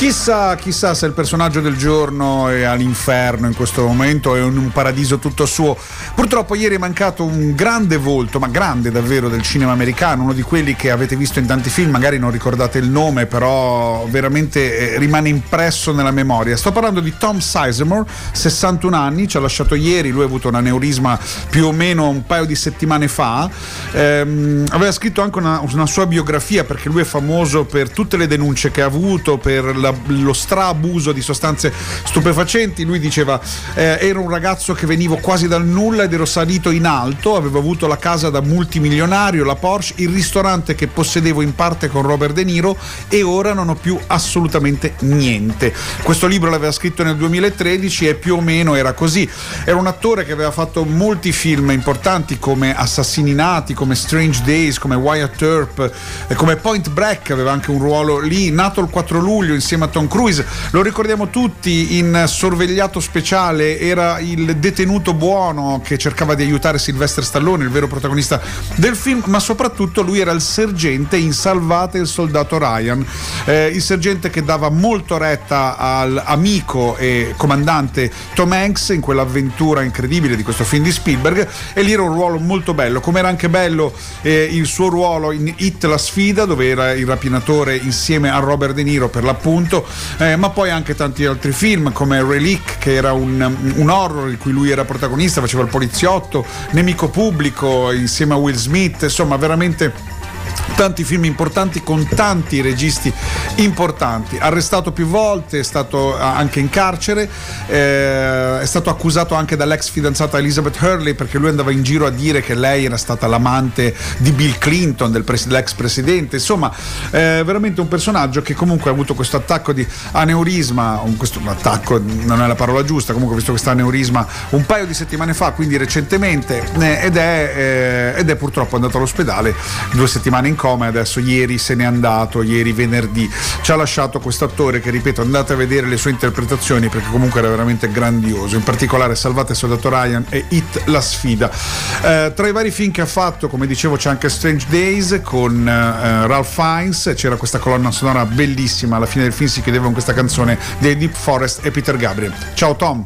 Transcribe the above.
Chissà, chissà se il personaggio del giorno è all'inferno in questo momento, è in un paradiso tutto suo. Purtroppo ieri è mancato un grande volto, ma grande davvero, del cinema americano, uno di quelli che avete visto in tanti film, magari non ricordate il nome, però veramente eh, rimane impresso nella memoria. Sto parlando di Tom Sizemore, 61 anni, ci ha lasciato ieri, lui ha avuto un aneurisma più o meno un paio di settimane fa. Ehm, aveva scritto anche una, una sua biografia perché lui è famoso per tutte le denunce che ha avuto, per la lo straabuso di sostanze stupefacenti. Lui diceva: eh, Ero un ragazzo che venivo quasi dal nulla ed ero salito in alto. Avevo avuto la casa da multimilionario, la Porsche, il ristorante che possedevo in parte con Robert De Niro e ora non ho più assolutamente niente. Questo libro l'aveva scritto nel 2013 e più o meno era così. Era un attore che aveva fatto molti film importanti come Assassini Nati, come Strange Days, come Wyatt Earp, eh, come Point Break, aveva anche un ruolo lì, nato il 4 luglio insieme a Tom Cruise. Lo ricordiamo tutti in sorvegliato speciale, era il detenuto buono che cercava di aiutare Sylvester Stallone, il vero protagonista del film, ma soprattutto lui era il sergente in Salvate il soldato Ryan, eh, il sergente che dava molto retta all'amico e comandante Tom Hanks in quell'avventura incredibile di questo film di Spielberg e lì era un ruolo molto bello, come era anche bello eh, il suo ruolo in Hit la sfida dove era il rapinatore insieme a Robert De Niro per l'appunto eh, ma poi anche tanti altri film come Relic che era un, un, horror in cui lui era protagonista, faceva il poliziotto, Nemico pubblico insieme a Will Smith, insomma veramente tanti film importanti con tanti registi importanti. Arrestato più volte, è stato anche in carcere, eh, è stato accusato anche dall'ex fidanzata Elizabeth Hurley perché lui andava in giro a dire che lei era stata l'amante di Bill Clinton, pres- dell'ex presidente. Insomma, eh, veramente un personaggio che comunque ha avuto questo attacco di aneurisma, un, questo, un attacco non è la parola giusta, comunque visto questo aneurisma un paio di settimane fa, quindi recentemente, eh, ed, è, eh, ed è purtroppo andato all'ospedale due settimane in coma adesso ieri se n'è andato, ieri venerdì. Ci ha lasciato questo attore che, ripeto, andate a vedere le sue interpretazioni perché comunque era veramente grandioso. In particolare Salvate Soldato Ryan e Hit la sfida. Eh, tra i vari film che ha fatto, come dicevo, c'è anche Strange Days con eh, Ralph Fiennes, c'era questa colonna sonora bellissima, alla fine del film si chiedeva con questa canzone dei Deep Forest e Peter Gabriel. Ciao Tom!